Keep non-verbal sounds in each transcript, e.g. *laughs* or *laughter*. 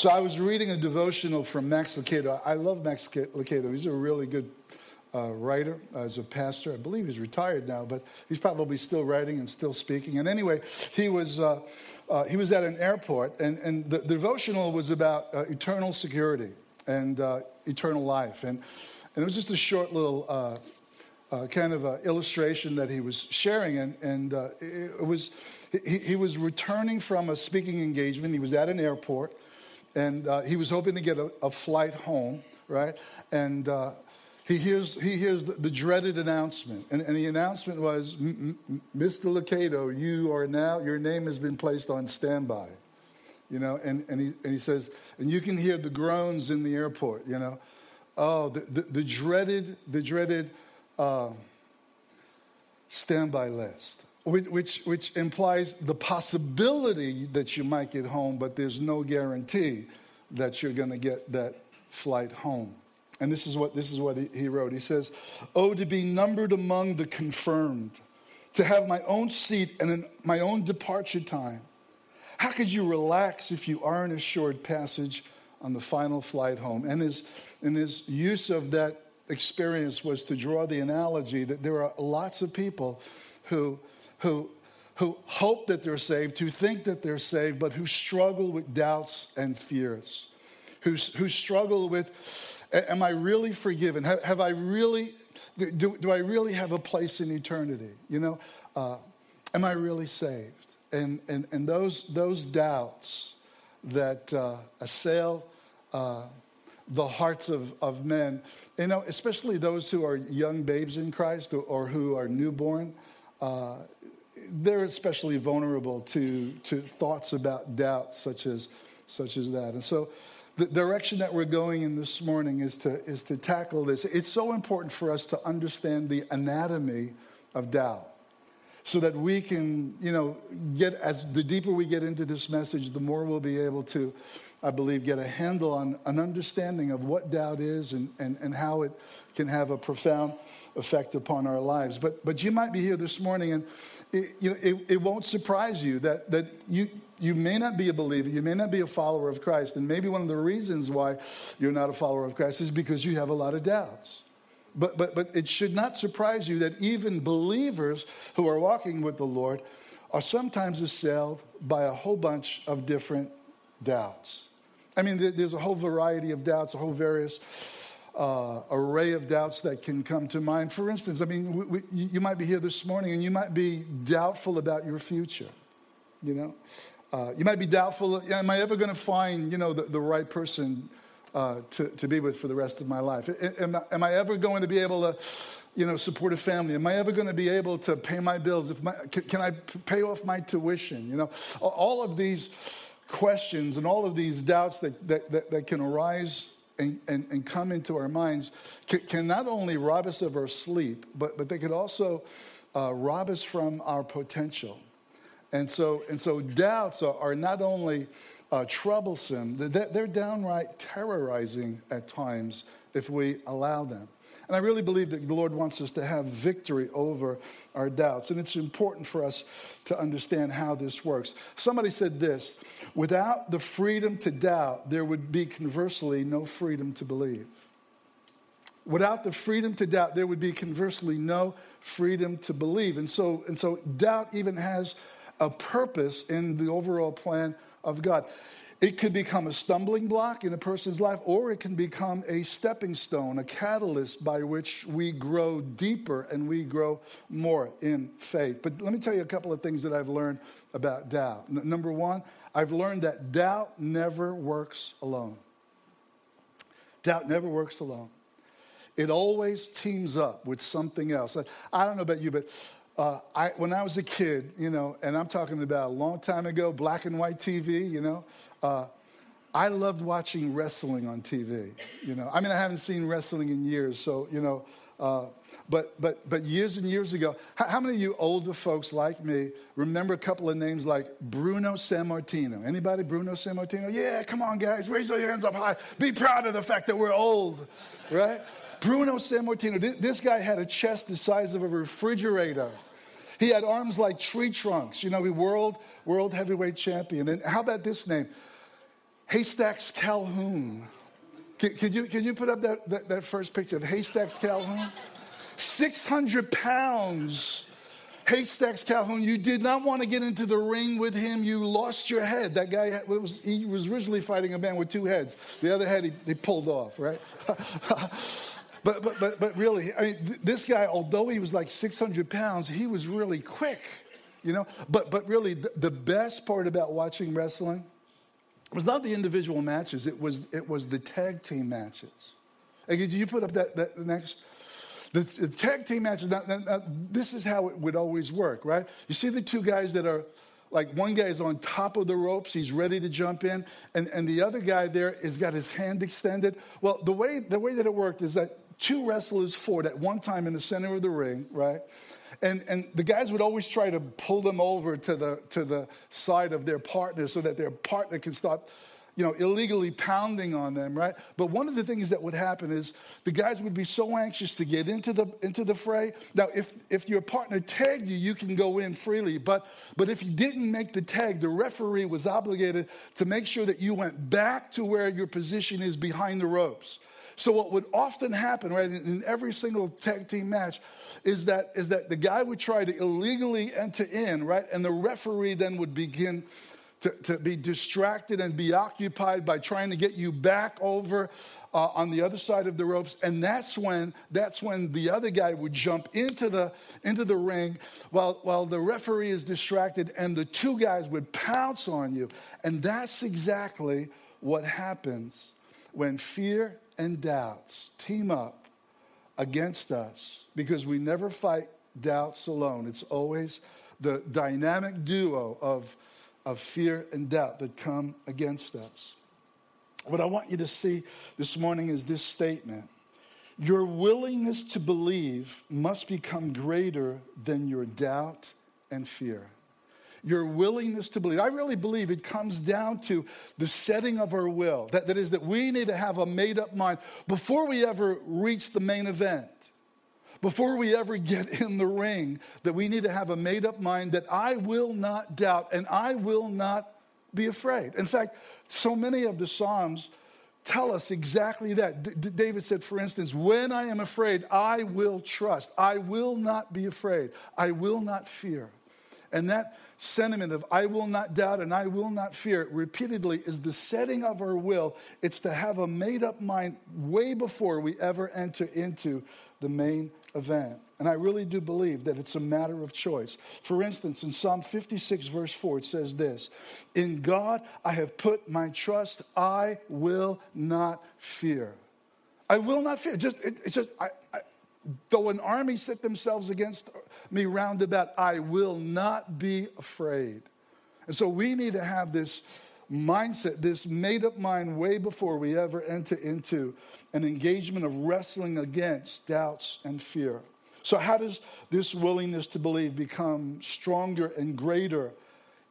So I was reading a devotional from Max Lucado. I love Max Lucado. He's a really good uh, writer as a pastor. I believe he's retired now, but he's probably still writing and still speaking. And anyway, he was, uh, uh, he was at an airport, and, and the, the devotional was about uh, eternal security and uh, eternal life. And, and it was just a short little uh, kind of illustration that he was sharing. And, and it was, he, he, was returning from a speaking engagement. He was at an airport, and he was hoping to get a, a flight home, right? And he hears, he hears the, the dreaded announcement. And, and, the announcement was, Mr. Lucado, you are now, your name has been placed on standby. You know, and, and, he, and he says, and you can hear the groans in the airport, you know. Oh, the, the, the dreaded, the dreaded uh, standby list, which, which, implies the possibility that you might get home, but there's no guarantee that you're going to get that flight home. And this is what, this is what he wrote. He says, Oh, to be numbered among the confirmed, to have my own seat and an, my own departure time. How could you relax if you aren't assured passage on the final flight home? And his, and his use of that experience was to draw the analogy that there are lots of people who, who, who hope that they're saved, who think that they're saved, but who struggle with doubts and fears, who, who struggle with Am I really forgiven? Have, have I really, do, do I really have a place in eternity? You know, uh, am I really saved? And, and, and those, those doubts that uh, assail uh, the hearts of, of men, you know, especially those who are young babes in Christ or, or who are newborn, uh, they're especially vulnerable to, to thoughts about doubt such as, such as that. And so the direction that we're going in this morning is to, is to tackle this. It's so important for us to understand the anatomy of doubt so that we can, you know, get as the deeper we get into this message, the more we'll be able to, I believe, get a handle on an understanding of what doubt is and, and, and how it can have a profound effect upon our lives. But, but you might be here this morning and it, you know, it, it won't surprise you that, that you, you may not be a believer, you may not be a follower of Christ, and maybe one of the reasons why you're not a follower of Christ is because you have a lot of doubts. But, but, but it should not surprise you that even believers who are walking with the Lord are sometimes assailed by a whole bunch of different doubts. I mean, there's a whole variety of doubts, a whole various uh, array of doubts that can come to mind. For instance, I mean, we, we, you might be here this morning and you might be doubtful about your future. You know, uh, you might be doubtful, am I ever going to find, you know, the, the right person uh, to, to be with for the rest of my life? Am, am, I ever going to be able to, you know, support a family? Am I ever going to be able to pay my bills? If my, can, can I pay off my tuition? You know, all of these questions and all of these doubts that, that, that, that can arise and, and, and, come into our minds can, can, not only rob us of our sleep, but, but they could also uh, rob us from our potential. And so, and so doubts are, are not only uh, troublesome, they're downright terrorizing at times if we allow them. And I really believe that the Lord wants us to have victory over our doubts. And it's important for us to understand how this works. Somebody said this without the freedom to doubt, there would be conversely no freedom to believe. Without the freedom to doubt, there would be conversely no freedom to believe. And so, and so doubt even has a purpose in the overall plan of God. It could become a stumbling block in a person's life, or it can become a stepping stone, a catalyst by which we grow deeper and we grow more in faith. But let me tell you a couple of things that I've learned about doubt. N- number one, I've learned that doubt never works alone. Doubt never works alone. It always teams up with something else. I don't know about you, but uh, I, when I was a kid, you know, and I'm talking about a long time ago, black and white TV, you know, uh, I loved watching wrestling on TV. You know, I mean, I haven't seen wrestling in years, so you know, uh, but but but years and years ago, how, how, many of you older folks like me remember a couple of names like Bruno Sammartino? Anybody, Bruno Sammartino? Yeah, come on, guys, raise your hands up high. Be proud of the fact that we're old, right? Bruno Sammartino. This guy had a chest the size of a refrigerator. He had arms like tree trunks. You know, he world world heavyweight champion. And how about this name? Haystacks Calhoun. Could, could, you, could you put up that, that, that first picture of Haystacks Calhoun? 600 pounds. Haystacks Calhoun, you did not want to get into the ring with him. You lost your head. That guy was, he was originally fighting a man with two heads. The other head he, he pulled off, right? *laughs* but, but, but, but really, I mean, th- this guy, although he was like 600 pounds, he was really quick, you know? But, but really, the, the best part about watching wrestling was not the individual matches, it was, it was the tag team matches. Hey, you put up that, that next? The, the tag team matches, now, now, now, this is how it would always work, right? You see the two guys that are, like one guy is on top of the ropes, he's ready to jump in, and, and the other guy there has got his hand extended. Well, the way, the way that it worked is that two wrestlers fought at one time in the center of the ring, right? And, and the guys would always try to pull them over to the, to the side of their partner so that their partner can stop, you know, illegally pounding on them, right? But one of the things that would happen is the guys would be so anxious to get into the, into the fray. Now, if, if your partner tagged you, you can go in freely. But, but if you didn't make the tag, the referee was obligated to make sure that you went back to where your position is behind the ropes. So what would often happen, right, in every single tag team match, is that is that the guy would try to illegally enter in, right, and the referee then would begin to, to be distracted and be occupied by trying to get you back over uh, on the other side of the ropes. And that's when that's when the other guy would jump into the into the ring while while the referee is distracted and the two guys would pounce on you. And that's exactly what happens when fear and doubts team up against us because we never fight doubts alone. It's always the dynamic duo of, of fear and doubt that come against us. What I want you to see this morning is this statement Your willingness to believe must become greater than your doubt and fear your willingness to believe. I really believe it comes down to the setting of our will. That, that is, that we need to have a made up mind before we ever reach the main event, before we ever get *laughs* in the ring, that we need to have a made up mind that I will not doubt and I will not be afraid. In fact, so many of the Psalms tell us exactly that. D- David said, for instance, when I am afraid, I will trust. I will not be afraid. I will not fear. And that sentiment of I will not doubt and I will not fear repeatedly is the setting of our will. It's to have a made up mind way before we ever enter into the main event. And I really do believe that it's a matter of choice. For instance, in Psalm 56, verse 4, it says this In God I have put my trust, I will not fear. I will not fear. Just, it, it's just, I, though an army set themselves against me round about. I will not be afraid. And so we need to have this mindset, this made up mind, way before we ever enter into an engagement of wrestling against doubts and fear. So, how does this willingness to believe become stronger and greater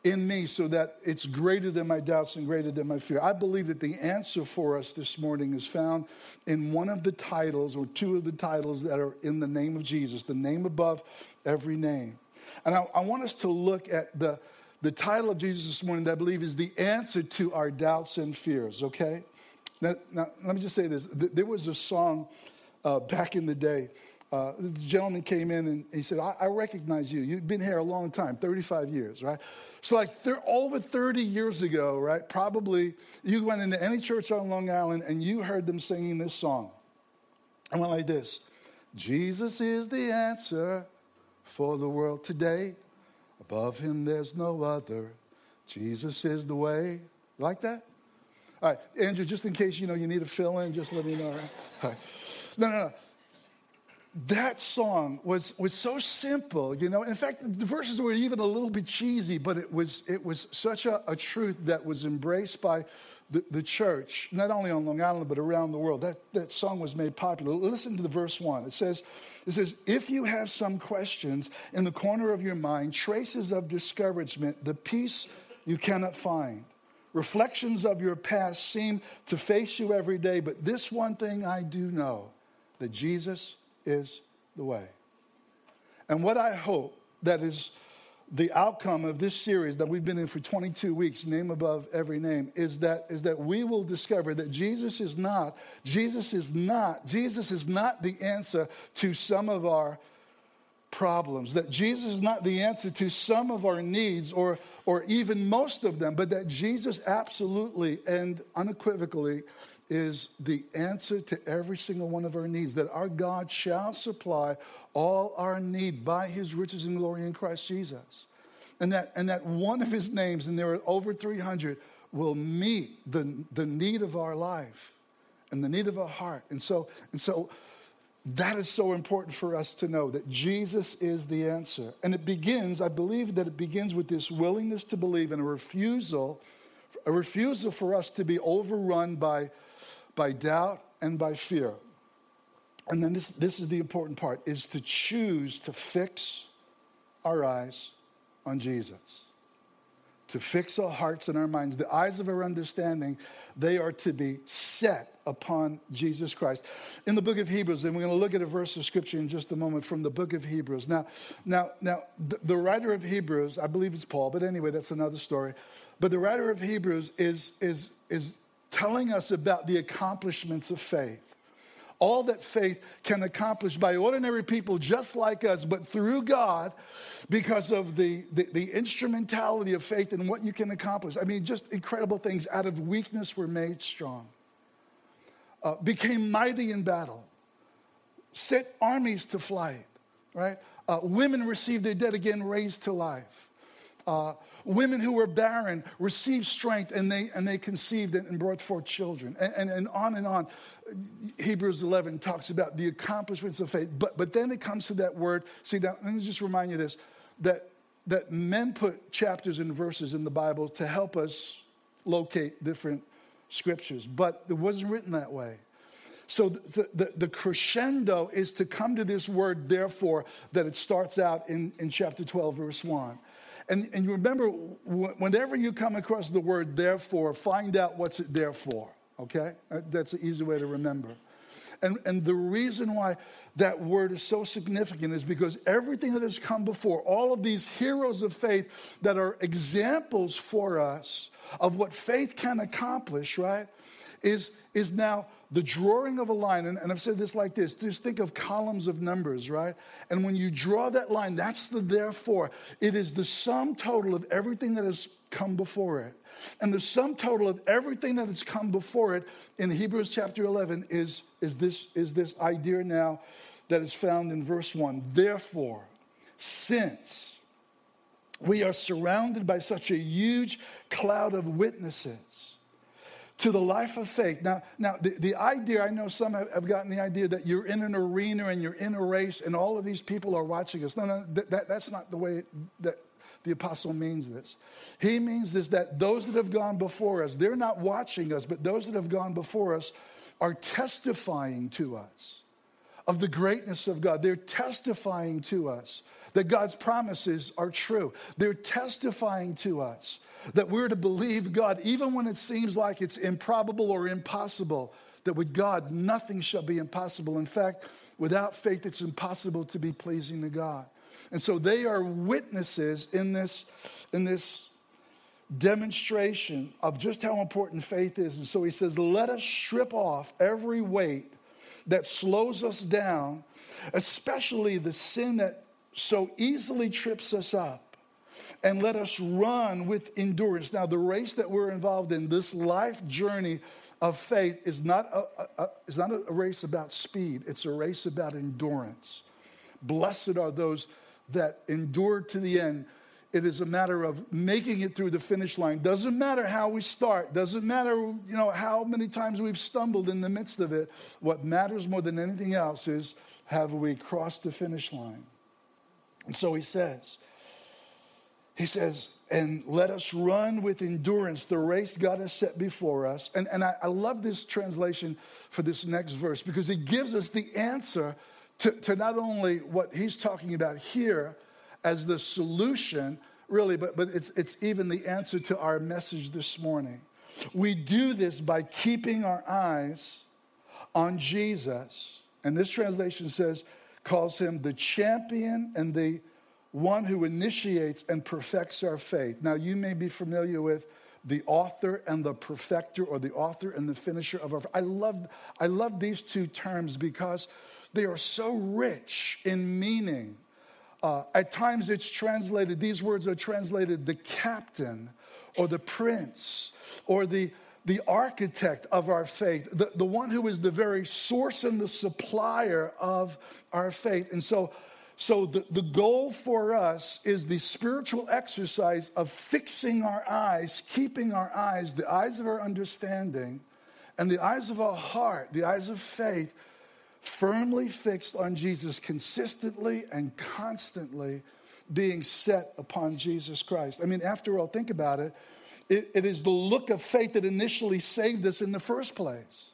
in me so that it's greater than my doubts and greater than my fear. I believe that the answer for us this morning is found in one of the titles or two of the titles that are in the name of Jesus, the name above every name. And I, I want us to look at the, the title of Jesus this morning that I believe is the answer to our doubts and fears, okay? Now, now let me just say this. There was a song uh, back in the day uh, this gentleman came in and he said, I, I, recognize you. You've been here a long time, 35 years, right? So, like th- over 30 years ago, right? Probably you went into any church on Long Island and you heard them singing this song. I went like this Jesus is the answer for the world today. Above him, there's no other. Jesus is the way. Like that? All right, Andrew, just in case you know you need a fill in, just let me know. Right? All right. No, no, no that song was, was so simple, you know. In fact, the verses were even a little bit cheesy, but it was, it was such a, a truth that was embraced by the, the church, not only on Long Island, but around the world. That, that song was made popular. Listen to the verse one. It says, it says, if you have some questions in the corner of your mind, traces of discouragement, the peace you cannot find. Reflections of your past seem to face you every day, but this one thing I do know that Jesus is the way. And what I hope that is the outcome of this series that we've been in for 22 weeks, name above every name, is that, is that we will discover that Jesus is not, Jesus is not, Jesus is not the answer to some of our problems, that Jesus is not the answer to some of our needs or, or even most of them, but that Jesus absolutely and unequivocally is the answer to every single one of our needs, that our God shall supply all our need by his riches and glory in Christ Jesus. And that, and that one of his names, and there are over 300, will meet the, the need of our life and the need of our heart. And so, and so that is so important for us to know that Jesus is the answer. And it begins, I believe that it begins with this willingness to believe and a refusal, a refusal for us to be overrun by by doubt and by fear. And then this, this is the important part is to choose to fix our eyes on Jesus. To fix our hearts and our minds, the eyes of our understanding, they are to be set upon Jesus Christ. In the book of Hebrews, and we're going to look at a verse of scripture in just a moment from the book of Hebrews. Now, now, now, the, the writer of Hebrews, I believe it's Paul, but anyway, that's another story. But the writer of Hebrews is, is, is telling us about the accomplishments of faith. All that faith can accomplish by ordinary people just like us, but through God because of the, the, the, instrumentality of faith and what you can accomplish. I mean, just incredible things. Out of weakness were made strong, uh, became mighty in battle, set armies to flight, right? Uh, women received their dead again raised to life. Uh, women who were barren received strength and they, and they conceived and brought forth children. And, and, and on and on. Hebrews 11 talks about the accomplishments of faith. But, but then it comes to that word. See, now, let me just remind you this that, that men put chapters and verses in the Bible to help us locate different scriptures, but it wasn't written that way. So the, the, the, crescendo is to come to this word, therefore, that it starts out in, in chapter 12, verse 1. And, and you remember, whenever you come across the word therefore, find out what's it there for, okay? Uh, that's an easy way to remember. And, and the reason why that word is so significant is because everything that has come before, all of these heroes of faith that are examples for us of what faith can accomplish, right, is, is now the drawing of a line, and, and, I've said this like this just think of columns of numbers, right? And when you draw that line, that's the therefore. It is the sum total of everything that has come before it. And the sum total of everything that has come before it in Hebrews chapter 11 is, is, this, is this idea now that is found in verse 1. Therefore, since we are surrounded by such a huge cloud of witnesses, to the life of faith. Now, now the, the idea, I know some have, have, gotten the idea that you're in an arena and you're in a race and all of these people are watching us. No, no, that, that that's not the way that the apostle means this. He means this that those that have gone before us, they're not watching us, but those that have gone before us are testifying to us of the greatness of God. They're testifying to us that God's promises are true. They're testifying to us that we're to believe God even when it seems like it's improbable or impossible, that with God, nothing shall be impossible. In fact, without faith, it's impossible to be pleasing to God. And so they are witnesses in this, in this demonstration of just how important faith is. And so he says, let us strip off every weight that slows us down, especially the sin that so easily trips us up and let us run with endurance. Now, the race that we're involved in, this life journey of faith, is not a, a, is not a race about speed, it's a race about endurance. Blessed are those that endure to the end. It is a matter of making it through the finish line. Doesn't matter how we start. Doesn't matter, you know, how many times we've stumbled in the midst of it. What matters more than anything else is have we crossed the finish line? And so he says, he says, and let us run with endurance the race God has set before us. And, and I, I love this translation for this next verse because it gives us the answer to, to not only what he's talking about here as the solution, really, but, but it's, it's even the answer to our message this morning. We do this by keeping our eyes on Jesus. And this translation says, calls him the champion and the one who initiates and perfects our faith. Now, you may be familiar with the author and the perfecter, or the author and the finisher of our. I love, I love these two terms because they are so rich in meaning. Uh, at times, it's translated; these words are translated the captain, or the prince, or the the architect of our faith, the, the one who is the very source and the supplier of our faith. And so, so the, the goal for us is the spiritual exercise of fixing our eyes, keeping our eyes, the eyes of our understanding, and the eyes of our heart, the eyes of faith, firmly fixed on Jesus, consistently and constantly being set upon Jesus Christ. I mean, after all, think about it. It, it is the look of faith that initially saved us in the first place.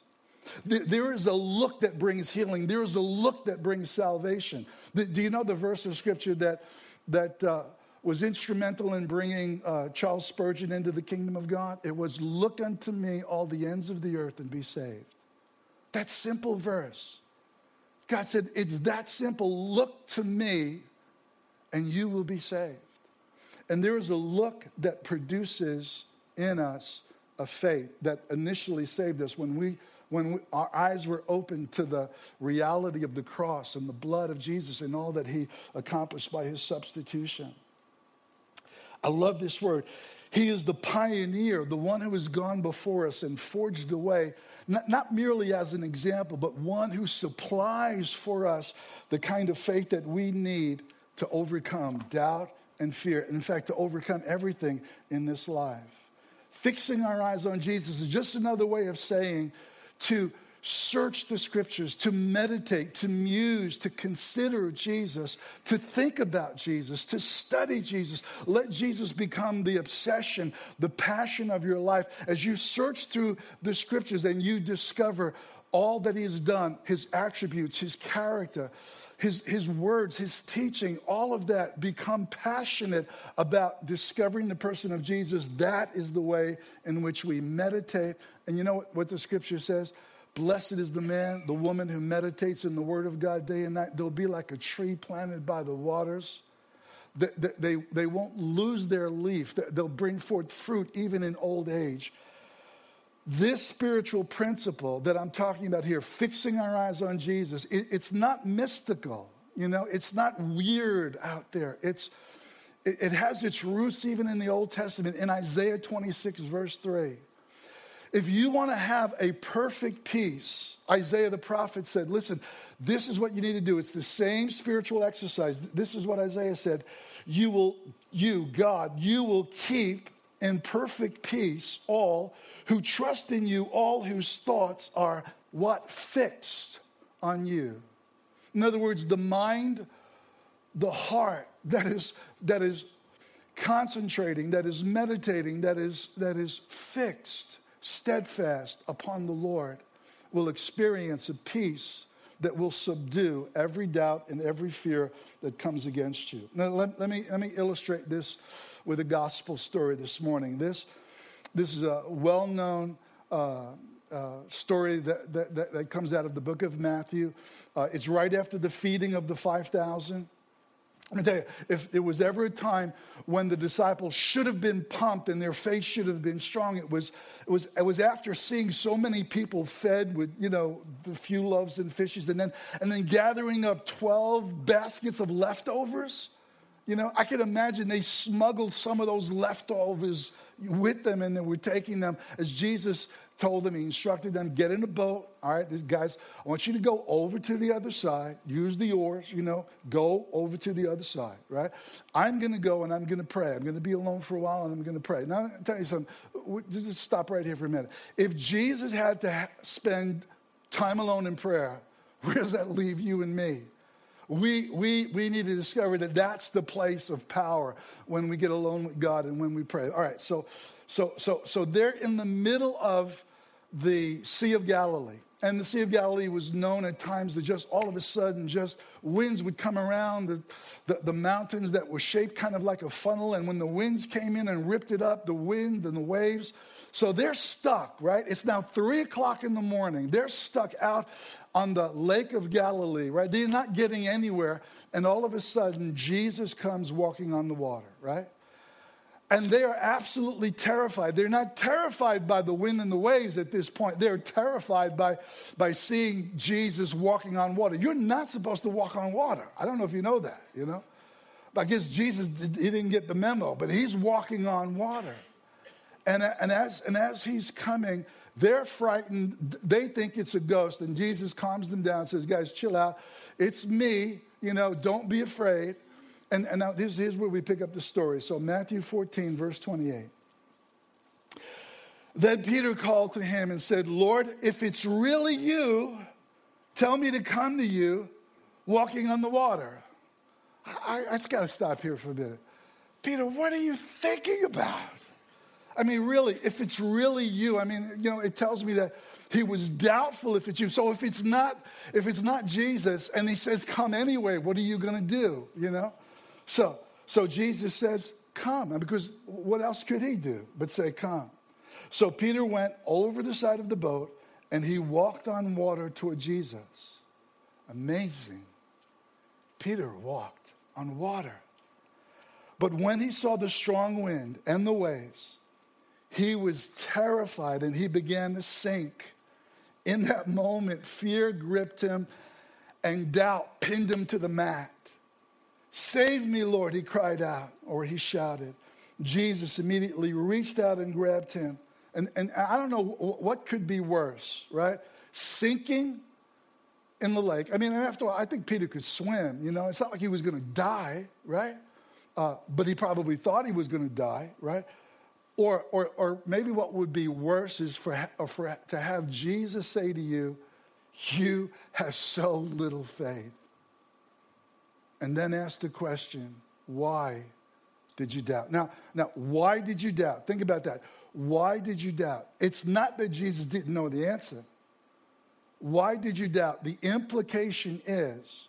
There is a look that brings healing. There is a look that brings salvation. Do you know the verse of scripture that, that uh, was instrumental in bringing uh, Charles Spurgeon into the kingdom of God? It was, Look unto me, all the ends of the earth, and be saved. That simple verse. God said, It's that simple. Look to me, and you will be saved. And there is a look that produces in us a faith that initially saved us when we when we, our eyes were open to the reality of the cross and the blood of Jesus and all that he accomplished by his substitution. I love this word. He is the pioneer, the one who has gone before us and forged a way, not, not merely as an example, but one who supplies for us the kind of faith that we need to overcome doubt and fear. In fact, to overcome everything in this life. Fixing our eyes on Jesus is just another way of saying to search the scriptures, to meditate, to muse, to consider Jesus, to think about Jesus, to study Jesus. Let Jesus become the obsession, the passion of your life. As you search through the scriptures and you discover all that he has done, his attributes, his character, his, his words, his teaching, all of that, become passionate about discovering the person of Jesus. That is the way in which we meditate. And you know what, what the scripture says? Blessed is the man, the woman who meditates in the word of God day and night. They'll be like a tree planted by the waters. They, they, they won't lose their leaf. They'll bring forth fruit even in old age. This spiritual principle that I'm talking about here, fixing our eyes on Jesus, it, it's not mystical. You know, it's not weird out there. It's, it, it has its roots even in the Old Testament, in Isaiah 26, verse 3. If you want to have a perfect peace, Isaiah the prophet said, listen, this is what you need to do. It's the same spiritual exercise. This is what Isaiah said. You will, you, God, you will keep in perfect peace all who trust in you, all whose thoughts are what? Fixed on you. In other words, the mind, the heart that is, that is concentrating, that is meditating, that is, that is fixed, steadfast upon the Lord will experience a peace that will subdue every doubt and every fear that comes against you. Now, let, let, me, let me illustrate this with a gospel story this morning. This this is a well known uh, uh, story that, that, that, comes out of the book of Matthew. Uh, it's right after the feeding of the 5,000. I'm tell you, if there was ever a time when the disciples should have been pumped and their faith should have been strong, it was, it was, it was after seeing so many people fed with, you know, the few loaves and fishes, and then, and then gathering up 12 baskets of leftovers. You know, I can imagine they smuggled some of those leftovers with them and they were taking them as Jesus told them, he instructed them, get in a boat. All right, these guys, I want you to go over to the other side, use the oars, you know, go over to the other side, right? I'm going to go and I'm going to pray. I'm going to be alone for a while and I'm going to pray. Now, I'll tell you something. Just stop right here for a minute. If Jesus had to spend time alone in prayer, *laughs* where does that leave you and me? We, we, we need to discover that that's the place of power when we get alone with God and when we pray. All right, so, so, so, so they're in the middle of the Sea of Galilee. And the Sea of Galilee was known at times that just all of a sudden, just winds would come around the, the, the, mountains that were shaped kind of like a funnel. And when the winds came in and ripped it up, the wind and the waves. So they're stuck, right? It's now three o'clock in the morning. They're stuck out on the Lake of Galilee, right? They're not getting anywhere. And all of a sudden, Jesus comes walking on the water, right? And they are absolutely terrified. They're not terrified by the wind and the waves at this point. They're terrified by, by seeing Jesus walking on water. You're not supposed to walk on water. I don't know if you know that, you know? I guess Jesus, he didn't get the memo, but he's walking on water. And, and, as, and as he's coming, they're frightened. They think it's a ghost. And Jesus calms them down, says, Guys, chill out. It's me. You know, don't be afraid. And, and now here's, here's where we pick up the story. So, Matthew 14, verse 28. Then Peter called to him and said, Lord, if it's really you, tell me to come to you walking on the water. I, I just got to stop here for a minute. Peter, what are you thinking about? I mean, really, if it's really you, I mean, you know, it tells me that he was doubtful if it's you. So if it's not, if it's not Jesus and he says, come anyway, what are you going to do? You know? So, so Jesus says, come. And because what else could he do but say, come? So Peter went over the side of the boat and he walked on water toward Jesus. Amazing. Peter walked on water. But when he saw the strong wind and the waves, he was terrified and he began to sink. In that moment, fear gripped him and doubt pinned him to the mat. Save me, Lord, he cried out, or he shouted. Jesus immediately reached out and grabbed him. And, and I don't know what could be worse, right? Sinking in the lake. I mean, after all, I think Peter could swim, you know? It's not like he was going to die, right? Uh, but he probably thought he was going to die, right? Or, or, or maybe what would be worse is for, for, to have Jesus say to you, You have so little faith. And then ask the question, Why did you doubt? Now, now, why did you doubt? Think about that. Why did you doubt? It's not that Jesus didn't know the answer. Why did you doubt? The implication is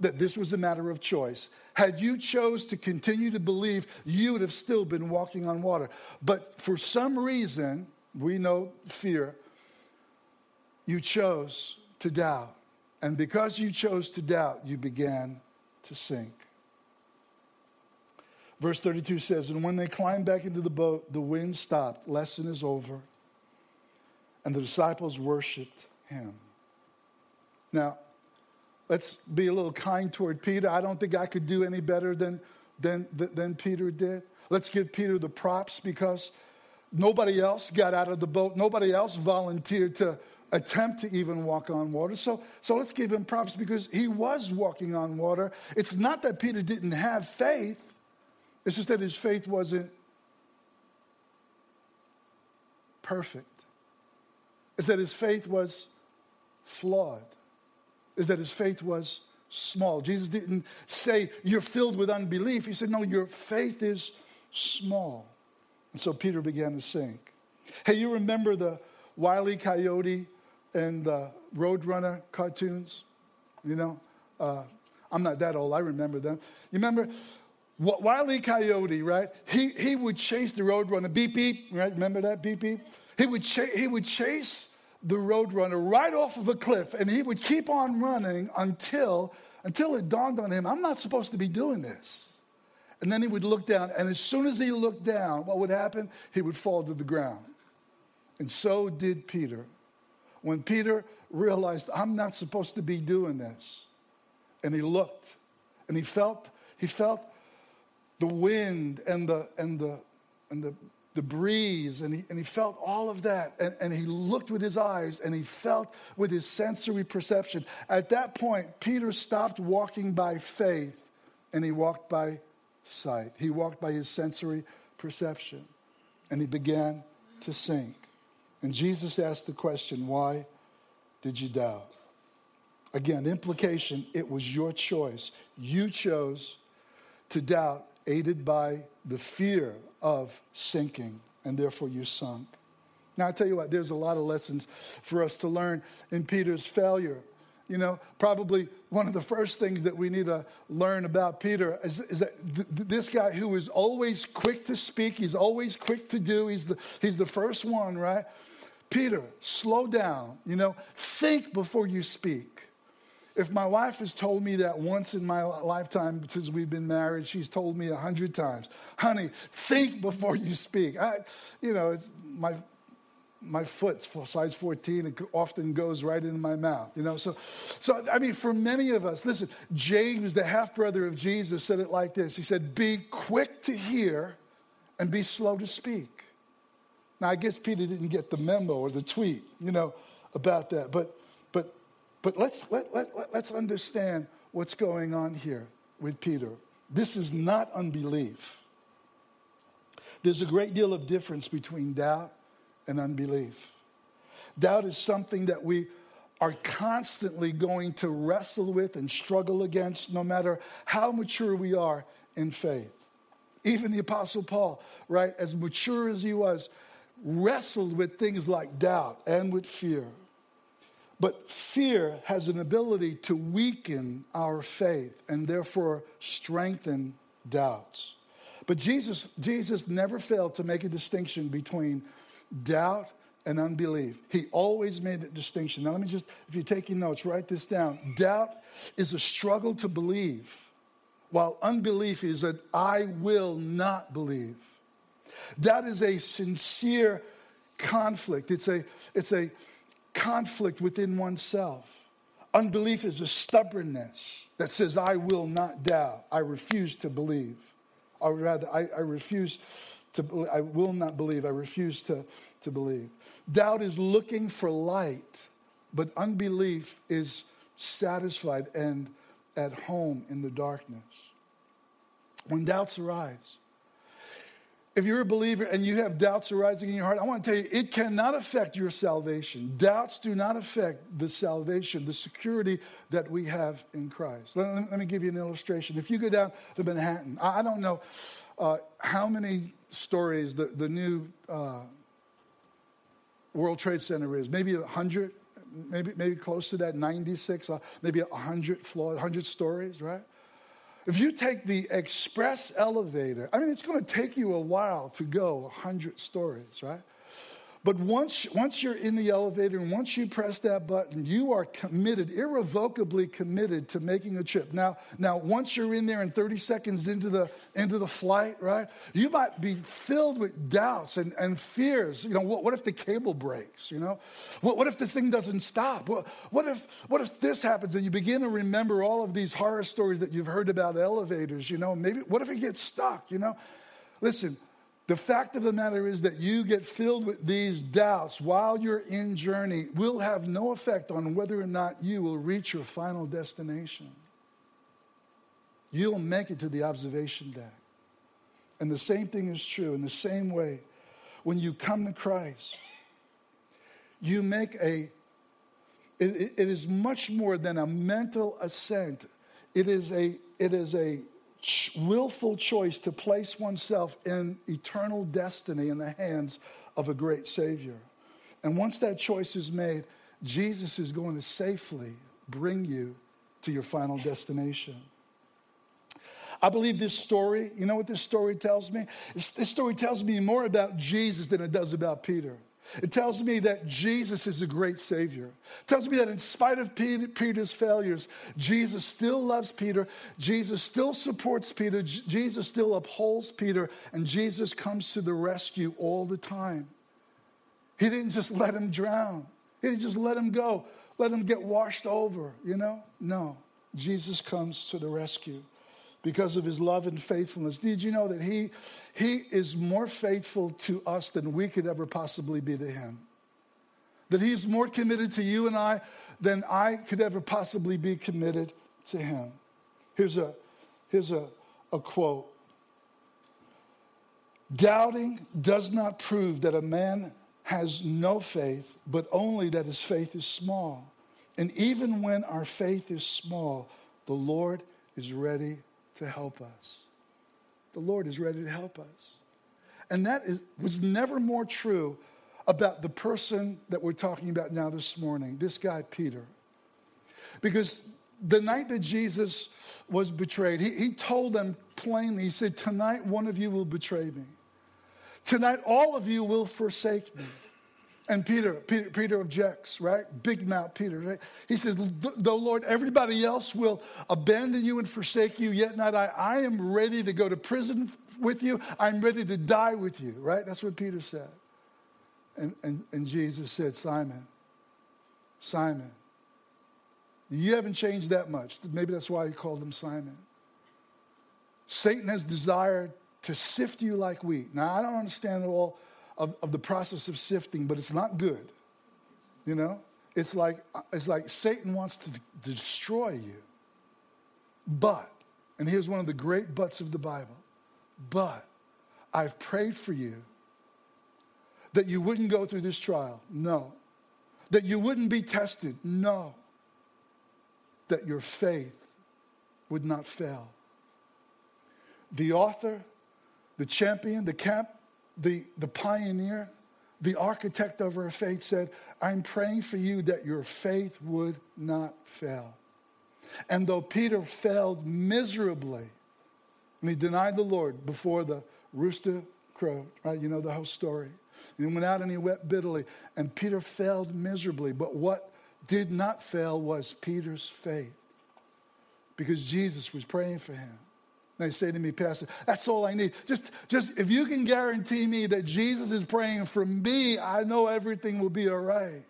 that this was a matter of choice. Had you chose to continue to believe, you would have still been walking on water. But for some reason, we know fear, you chose to doubt. And because you chose to doubt, you began to sink. Verse 32 says, And when they climbed back into the boat, the wind stopped. Lesson is over. And the disciples worshiped him. Now, let's be a little kind toward Peter. I don't think I could do any better than, than, than Peter did. Let's give Peter the props because nobody else got out of the boat. Nobody else volunteered to attempt to even walk on water. So, so let's give him props because he was walking on water. It's not that Peter didn't have faith, it's just that his faith wasn't perfect. It's that his faith was flawed is that his faith was small. Jesus didn't say, You're filled with unbelief. He said, No, your faith is small. And so Peter began to sink. Hey, you remember the Wile E. Coyote and the Roadrunner cartoons? You know, uh, I'm not that old. I remember them. You remember Wile E. Coyote, right? He, he would chase the Roadrunner. Beep, beep, right? Remember that? Beep, beep. He would, cha- he would chase the roadrunner right off of a cliff, and he would keep on running until, until it dawned on him, I'm not supposed to be doing this. And then he would look down, and as soon as he looked down, what would happen? He would fall to the ground. And so did Peter. When Peter realized, I'm not supposed to be doing this, and he looked, and he felt, he felt the wind and the, and the, and the the breeze, and he, and he felt all of that. And, and he looked with his eyes and he felt with his sensory perception. At that point, Peter stopped walking by faith and he walked by sight. He walked by his sensory perception and he began to sink. And Jesus asked the question, Why did you doubt? Again, implication, it was your choice. You chose to doubt, aided by the fear of sinking, and therefore you sunk. Now, I tell you what, there's a lot of lessons for us to learn in Peter's failure. You know, probably one of the first things that we need to learn about Peter is, is that th- this guy who is always quick to speak, he's always quick to do, he's the, he's the first one, right? Peter, slow down, you know, think before you speak. If my wife has told me that once in my lifetime since we've been married, she's told me a hundred times, honey, think before you speak. I, you know, it's my my foot's size 14 it often goes right into my mouth you know so so i mean for many of us listen james the half brother of jesus said it like this he said be quick to hear and be slow to speak now i guess peter didn't get the memo or the tweet you know about that but but but let's let, let, let let's understand what's going on here with peter this is not unbelief there's a great deal of difference between doubt and unbelief. Doubt is something that we are constantly going to wrestle with and struggle against, no matter how mature we are in faith. Even the Apostle Paul, right, as mature as he was, wrestled with things like doubt and with fear. But fear has an ability to weaken our faith and therefore strengthen doubts. But Jesus, Jesus never failed to make a distinction between doubt and unbelief. He always made that distinction. Now, let me just, if you're taking notes, write this down. Doubt is a struggle to believe, while unbelief is an I will not believe. That is a sincere conflict. It's a, it's a conflict within oneself. Unbelief is a stubbornness that says, I will not doubt. I refuse to believe. Or rather, I, I refuse to, I will not believe. I refuse to, to believe. Doubt is looking for light, but unbelief is satisfied and at home in the darkness. When doubts arise, if you're a believer and you have doubts arising in your heart, I want to tell you, it cannot affect your salvation. Doubts do not affect the salvation, the security that we have in Christ. Let, let me give you an illustration. If you go down to Manhattan, I, I don't know uh, how many stories the, the new uh, World Trade Center is. Maybe 100, maybe, maybe close to that, 96, uh, maybe 100 floors, 100 stories, right? If you take the express elevator, I mean, it's going to take you a while to go 100 stories, right? But once, once you're in the elevator and once you press that button, you are committed, irrevocably committed to making a trip. Now, now once you're in there and 30 seconds into the, into the flight, right, you might be filled with doubts and, and fears. You know, what, what if the cable breaks? You know, what, what if this thing doesn't stop? What, what, if, what if this happens and you begin to remember all of these horror stories that you've heard about elevators? You know, maybe what if it gets stuck? You know, listen, the fact of the matter is that you get filled with these doubts while you're in journey will have no effect on whether or not you will reach your final destination. You'll make it to the observation deck. And the same thing is true in the same way when you come to Christ. You make a, it, it is much more than a mental assent. It is a, it is a willful choice to place oneself in eternal destiny in the hands of a great Savior. And once that choice is made, Jesus is going to safely bring you to your final destination. I believe this story, you know what this story tells me? This story tells me more about Jesus than it does about Peter. It tells me that Jesus is a great Savior. It tells me that in spite of Peter's failures, Jesus still loves Peter. Jesus still supports Peter. Jesus still upholds Peter. And Jesus comes to the rescue all the time. He didn't just let him drown, he didn't just let him go, let him get washed over, you know? No. Jesus comes to the rescue because of his love and faithfulness. Did you know that he, he is more faithful to us than we could ever possibly be to him? That he's more committed to you and I than I could ever possibly be committed to him. Here's a, here's a, a quote Doubting does not prove that a man has no faith, but only that his faith is small. And even when our faith is small, the Lord is ready to help us. The Lord is ready to help us. And that is, was never more true about the person that we're talking about now this morning, this guy, Peter. Because the night that Jesus was betrayed, he, he told them plainly, He said, Tonight one of you will betray me. Tonight all of you will forsake me. And Peter, Peter, Peter objects, right? Big mouth Peter. Right? He says, Though Lord, everybody else will abandon you and forsake you, yet not I. I am ready to go to prison with you. I'm ready to die with you, right? That's what Peter said. And, and, and Jesus said, Simon, Simon, you haven't changed that much. Maybe that's why he called him Simon. Satan has desired to sift you like wheat. Now, I don't understand all of, of the process of sifting, but it's not good. You know? It's like, it's like Satan wants to destroy you. But, and here's one of the great buts of the Bible, but I've prayed for you that you wouldn't go through this trial. No. That you wouldn't be tested. No. That your faith would not fail. The author, the champion, the camp, the, the pioneer, the architect of our faith said, I'm praying for you that your faith would not fail. And though Peter failed miserably, and he denied the Lord before the rooster crowed, right? You know the whole story. And he went out and he wept bitterly. And Peter failed miserably. But what did not fail was Peter's faith because Jesus was praying for him. They say to me, Pastor, that's all I need. Just, just if you can guarantee me that Jesus is praying for me, I know everything will be all right.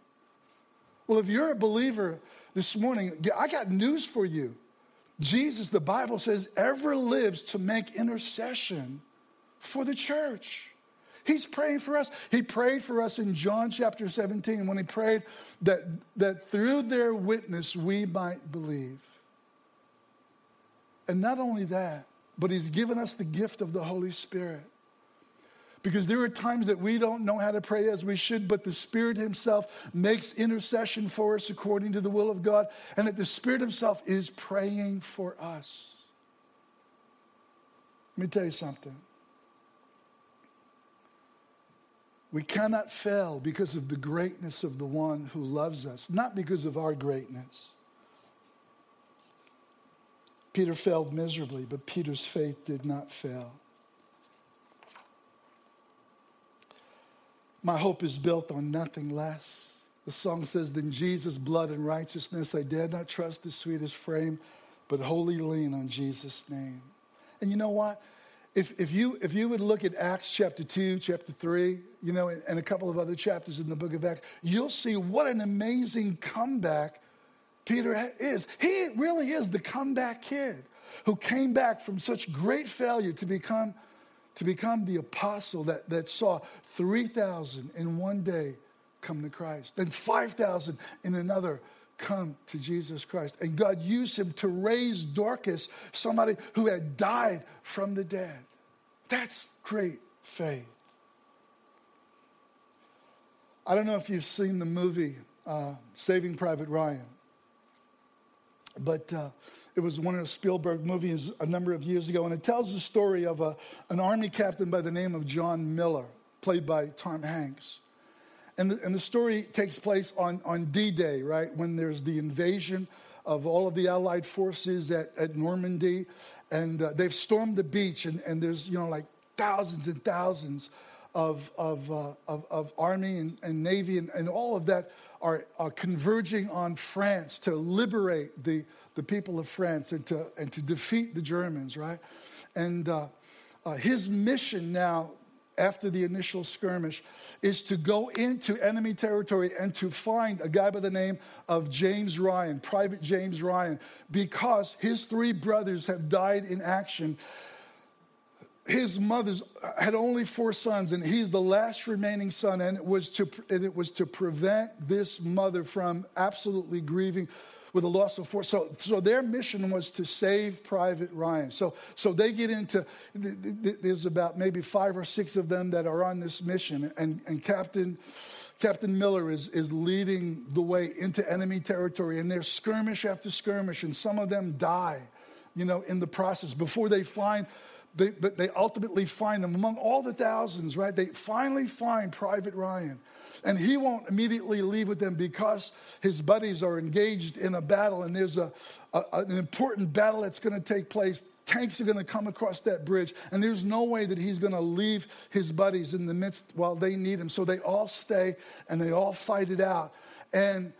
Well, if you're a believer this morning, I got news for you. Jesus, the Bible says, ever lives to make intercession for the church. He's praying for us. He prayed for us in John chapter 17 when he prayed that, that through their witness we might believe. And not only that, but he's given us the gift of the Holy Spirit. Because there are times that we don't know how to pray as we should, but the Spirit Himself makes intercession for us according to the will of God, and that the Spirit Himself is praying for us. Let me tell you something. We cannot fail because of the greatness of the one who loves us, not because of our greatness. Peter failed miserably, but Peter's faith did not fail. My hope is built on nothing less. The song says, Than Jesus' blood and righteousness, I dare not trust the sweetest frame, but wholly lean on Jesus' name. And you know what? If, if, you, if you would look at Acts chapter 2, chapter 3, you know, and, and a couple of other chapters in the book of Acts, you'll see what an amazing comeback Peter is. He really is the comeback kid who came back from such great failure to become, to become the apostle that, that saw 3,000 in one day come to Christ, then 5,000 in another come to Jesus Christ. And God used him to raise Dorcas, somebody who had died from the dead. That's great faith. I don't know if you've seen the movie uh, Saving Private Ryan. But uh, it was one of the Spielberg movies a number of years ago, and it tells the story of a, an army captain by the name of John Miller, played by Tom Hanks. And the, and the story takes place on, on D Day, right, when there's the invasion of all of the Allied forces at, at Normandy. And uh, they've stormed the beach, and, and there's, you know, like thousands and thousands of, of, uh, of, of, army and, and navy and, and all of that are, are converging on France to liberate the, the people of France and to, and to defeat the Germans, right? And uh, uh, his mission now, after the initial skirmish, is to go into enemy territory and to find a guy by the name of James Ryan, Private James Ryan, because his three brothers have died in action his mother uh, had only four sons, and he's the last remaining son. And it was to, and it was to prevent this mother from absolutely grieving with the loss of four. So, so their mission was to save Private Ryan. So, so they get into, there's about maybe five or six of them that are on this mission. And, and Captain, Captain Miller is, is leading the way into enemy territory. And there's skirmish after skirmish, and some of them die, you know, in the process before they find they, but they ultimately find them among all the thousands, right? They finally find Private Ryan. And he won't immediately leave with them because his buddies are engaged in a battle and there's a, a an important battle that's going to take place. Tanks are going to come across that bridge, and there's no way that he's going to leave his buddies in the midst while they need him. So they all stay and they all fight it out. And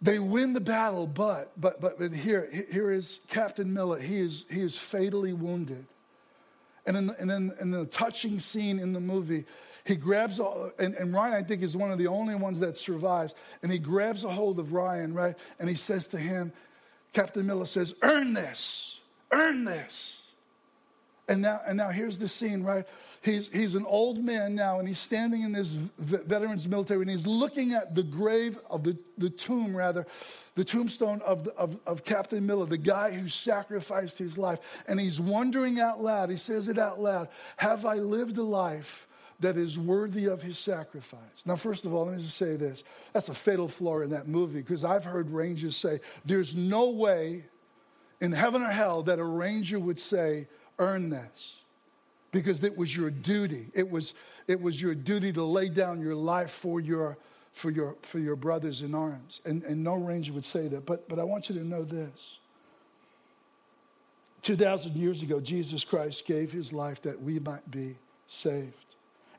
they win the battle, but but but, but here here is Captain Miller. He is he is fatally wounded. And in the, and in, in the touching scene in the movie, he grabs, and, and Ryan, I think, is one of the only ones that survives. And he grabs a hold of Ryan, right? And he says to him, Captain Miller says, Earn this, earn this. And now, and now here's the scene, right? He's, he's an old man now, and he's standing in this veterans military, and he's looking at the grave of the, the tomb, rather, the tombstone of, the, of, of Captain Miller, the guy who sacrificed his life. And he's wondering out loud, he says it out loud Have I lived a life that is worthy of his sacrifice? Now, first of all, let me just say this that's a fatal flaw in that movie because I've heard rangers say, There's no way in heaven or hell that a ranger would say, Earn this because it was your duty. It was, it was your duty to lay down your life for your, for your, for your brothers in arms. And, and no ranger would say that. But, but I want you to know this 2,000 years ago, Jesus Christ gave his life that we might be saved.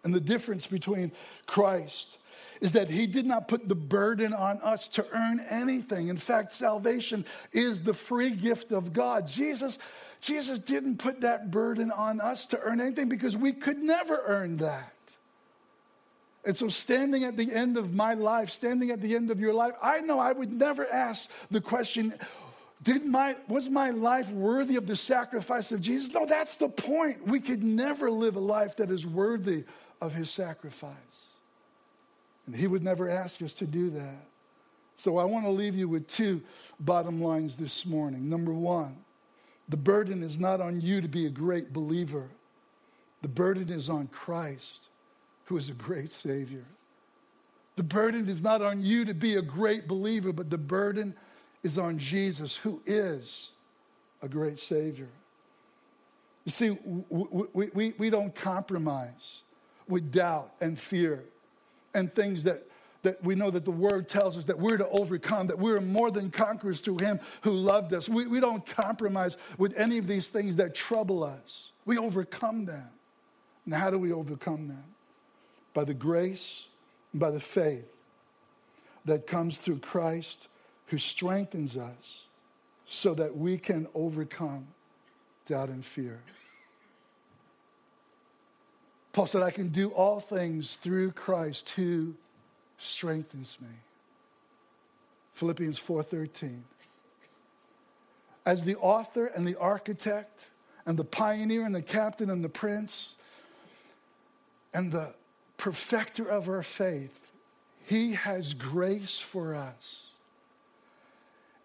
And the difference between Christ is that he did not put the burden on us to earn anything. In fact, salvation is the free gift of God. Jesus Jesus didn't put that burden on us to earn anything because we could never earn that. And so, standing at the end of my life, standing at the end of your life, I know I would never ask the question, did my, was my life worthy of the sacrifice of Jesus? No, that's the point. We could never live a life that is worthy of his sacrifice. And he would never ask us to do that. So I want to leave you with two bottom lines this morning. Number one, the burden is not on you to be a great believer, the burden is on Christ, who is a great Savior. The burden is not on you to be a great believer, but the burden is on Jesus, who is a great Savior. You see, we, we, we don't compromise with doubt and fear and things that that we know that the word tells us that we're to overcome, that we're more than conquerors through him who loved us. We, we don't compromise with any of these things that trouble us. We overcome them. And how do we overcome them? By the grace and by the faith that comes through Christ who strengthens us so that we can overcome doubt and fear. Paul said, I can do all things through Christ who strengthens me. Philippians 4:13. As the author and the architect and the pioneer and the captain and the prince and the perfecter of our faith, he has grace for us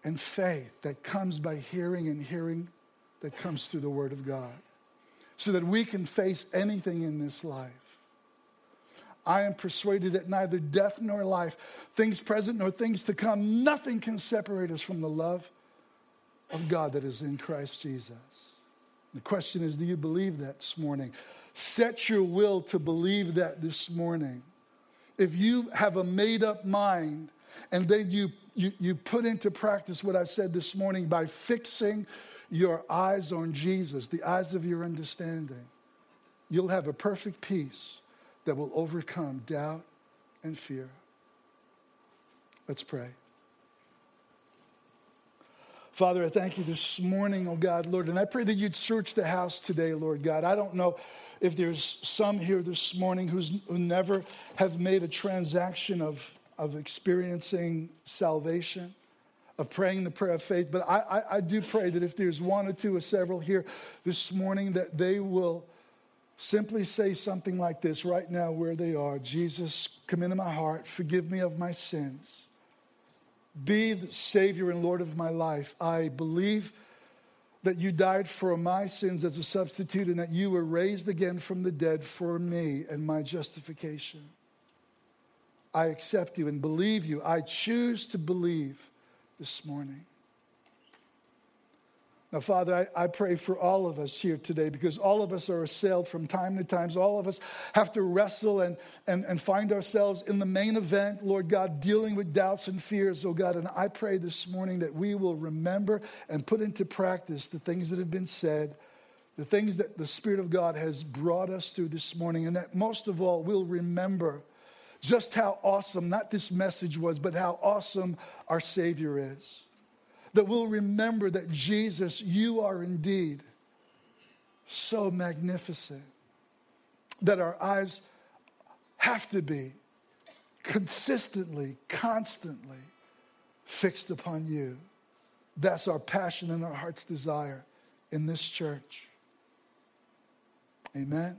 and faith that comes by hearing and hearing that comes through the word of God so that we can face anything in this life. I am persuaded that neither death nor life, things present nor things to come, nothing can separate us from the love of God that is in Christ Jesus. The question is do you believe that this morning? Set your will to believe that this morning. If you have a made up mind and then you, you, you put into practice what I've said this morning by fixing your eyes on Jesus, the eyes of your understanding, you'll have a perfect peace that will overcome doubt and fear. Let's pray. Father, I thank you this morning, oh God, Lord, and I pray that you'd search the house today, Lord God. I don't know if there's some here this morning who's, who never have made a transaction of, of experiencing salvation, of praying the prayer of faith, but I, I, I do pray that if there's one or two or several here this morning, that they will simply say something like this right now where they are Jesus, come into my heart, forgive me of my sins. Be the Savior and Lord of my life. I believe that you died for my sins as a substitute and that you were raised again from the dead for me and my justification. I accept you and believe you. I choose to believe this morning. Now, Father, I, I, pray for all of us here today because all of us are assailed from time to time. All of us have to wrestle and, and, and find ourselves in the main event, Lord God, dealing with doubts and fears, oh God. And I pray this morning that we will remember and put into practice the things that have been said, the things that the Spirit of God has brought us through this morning, and that most of all, we'll remember just how awesome, not this message was, but how awesome our Savior is that we'll remember that Jesus, you are indeed so magnificent, that our eyes have to be consistently, constantly fixed upon you. That's our passion and our heart's desire in this church. Amen.